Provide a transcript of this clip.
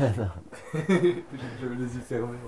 J'avais les yeux fermés.